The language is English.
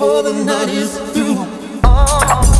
before the night is through. Oh.